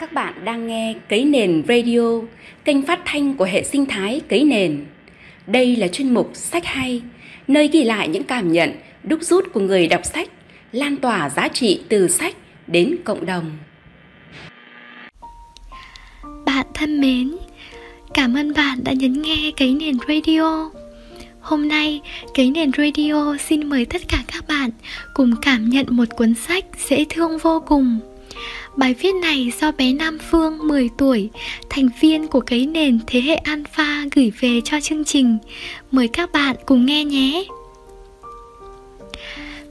Các bạn đang nghe Cấy Nền Radio, kênh phát thanh của hệ sinh thái Cấy Nền. Đây là chuyên mục Sách Hay, nơi ghi lại những cảm nhận, đúc rút của người đọc sách, lan tỏa giá trị từ sách đến cộng đồng. Bạn thân mến, cảm ơn bạn đã nhấn nghe Cấy Nền Radio. Hôm nay, Cấy Nền Radio xin mời tất cả các bạn cùng cảm nhận một cuốn sách dễ thương vô cùng. Bài viết này do bé Nam Phương 10 tuổi, thành viên của cái nền thế hệ Alpha gửi về cho chương trình. Mời các bạn cùng nghe nhé.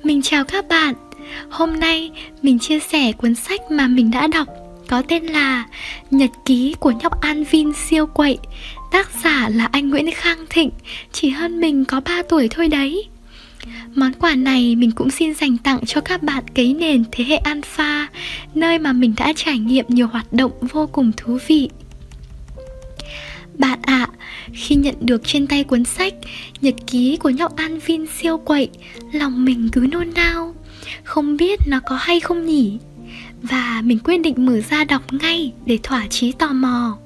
Mình chào các bạn. Hôm nay mình chia sẻ cuốn sách mà mình đã đọc có tên là Nhật ký của nhóc An Vin siêu quậy. Tác giả là anh Nguyễn Khang Thịnh, chỉ hơn mình có 3 tuổi thôi đấy. Món quà này mình cũng xin dành tặng cho các bạn cấy nền thế hệ alpha, nơi mà mình đã trải nghiệm nhiều hoạt động vô cùng thú vị. Bạn ạ, à, khi nhận được trên tay cuốn sách Nhật ký của nhóc An Vin siêu quậy, lòng mình cứ nôn nao, không biết nó có hay không nhỉ? Và mình quyết định mở ra đọc ngay để thỏa chí tò mò.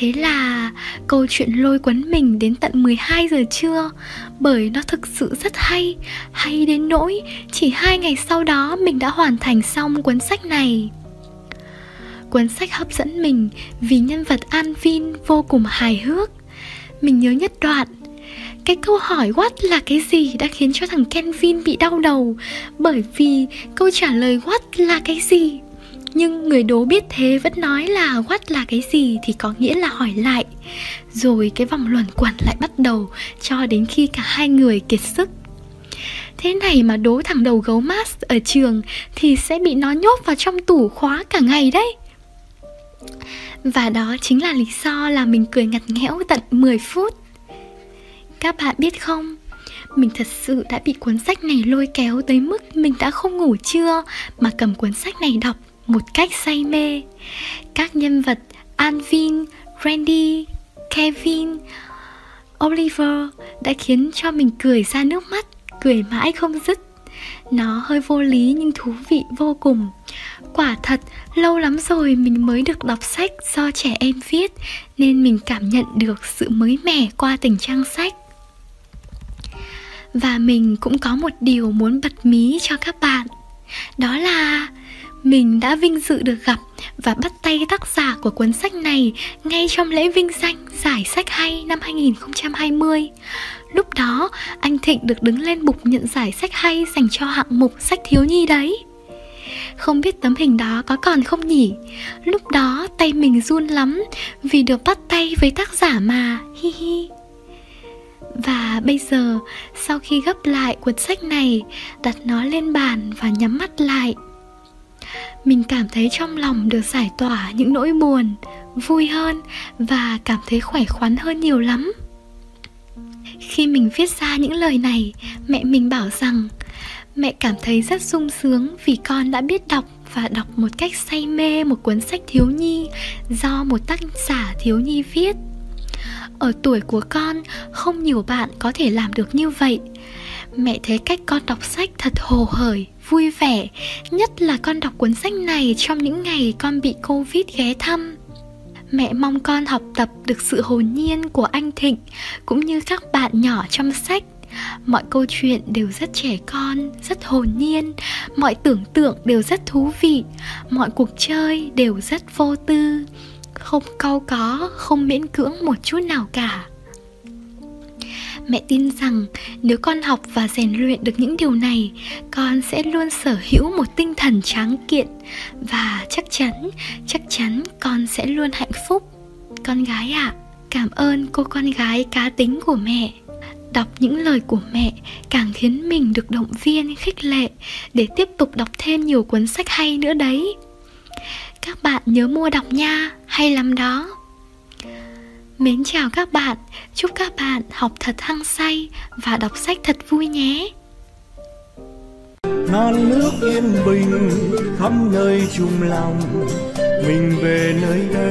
Thế là câu chuyện lôi cuốn mình đến tận 12 giờ trưa. Bởi nó thực sự rất hay Hay đến nỗi chỉ hai ngày sau đó mình đã hoàn thành xong cuốn sách này. Cuốn sách hấp dẫn mình vì nhân vật An Vin vô cùng hài hước. Mình nhớ nhất đoạn, cái câu hỏi what là cái gì đã khiến cho thằng Kenvin bị đau đầu Bởi vì câu trả lời what là cái gì? Nhưng người đố biết thế vẫn nói là what là cái gì thì có nghĩa là hỏi lại. Rồi cái vòng luẩn quẩn lại bắt đầu, cho đến khi cả hai người kiệt sức. Thế này mà đố thằng đầu gấu Max ở trường thì sẽ bị nó nhốt vào trong tủ khóa cả ngày đấy. Và đó chính là lý do là mình cười ngặt nghẽo tận 10 phút. Các bạn biết không, mình thật sự đã bị cuốn sách này lôi kéo tới mức mình đã không ngủ trưa mà cầm cuốn sách này đọc một cách say mê. Các nhân vật Alvin, Randy, Kevin, Oliver đã khiến cho mình cười ra nước mắt, cười mãi không dứt. Nó hơi vô lý nhưng thú vị vô cùng. Quả thật, lâu lắm rồi mình mới được đọc sách do trẻ em viết nên mình cảm nhận được sự mới mẻ qua từng trang sách. Và mình cũng có một điều muốn bật mí cho các bạn. Đó là mình đã vinh dự được gặp và bắt tay tác giả của cuốn sách này ngay trong lễ vinh danh giải sách hay năm 2020. Lúc đó, anh Thịnh được đứng lên bục nhận giải sách hay dành cho hạng mục sách thiếu nhi đấy. Không biết tấm hình đó có còn không nhỉ? Lúc đó tay mình run lắm vì được bắt tay với tác giả mà, hi hi. Và bây giờ, sau khi gấp lại cuốn sách này, đặt nó lên bàn và nhắm mắt lại mình cảm thấy trong lòng được giải tỏa những nỗi buồn, vui hơn và cảm thấy khỏe khoắn hơn nhiều lắm. Khi mình viết ra những lời này, mẹ mình bảo rằng, mẹ cảm thấy rất sung sướng vì con đã biết đọc và đọc một cách say mê một cuốn sách thiếu nhi do một tác giả thiếu nhi viết. Ở tuổi của con, không nhiều bạn có thể làm được như vậy mẹ thấy cách con đọc sách thật hồ hởi, vui vẻ, nhất là con đọc cuốn sách này trong những ngày con bị covid ghé thăm. Mẹ mong con học tập được sự hồn nhiên của anh thịnh cũng như các bạn nhỏ trong sách. Mọi câu chuyện đều rất trẻ con, rất hồn nhiên, mọi tưởng tượng đều rất thú vị, mọi cuộc chơi đều rất vô tư. Không câu có, không miễn cưỡng một chút nào cả mẹ tin rằng nếu con học và rèn luyện được những điều này con sẽ luôn sở hữu một tinh thần tráng kiện và chắc chắn chắc chắn con sẽ luôn hạnh phúc. Con gái ạ à, cảm ơn cô con gái cá tính của mẹ. Đọc những lời của mẹ càng khiến mình được động viên khích lệ để tiếp tục đọc thêm nhiều cuốn sách hay nữa đấy. Các bạn nhớ mua đọc nha hay lắm đó. Mến chào các bạn, chúc các bạn học thật hăng say và đọc sách thật vui nhé. non nước yên bình khắp nơi chung lòng mình về nơi đây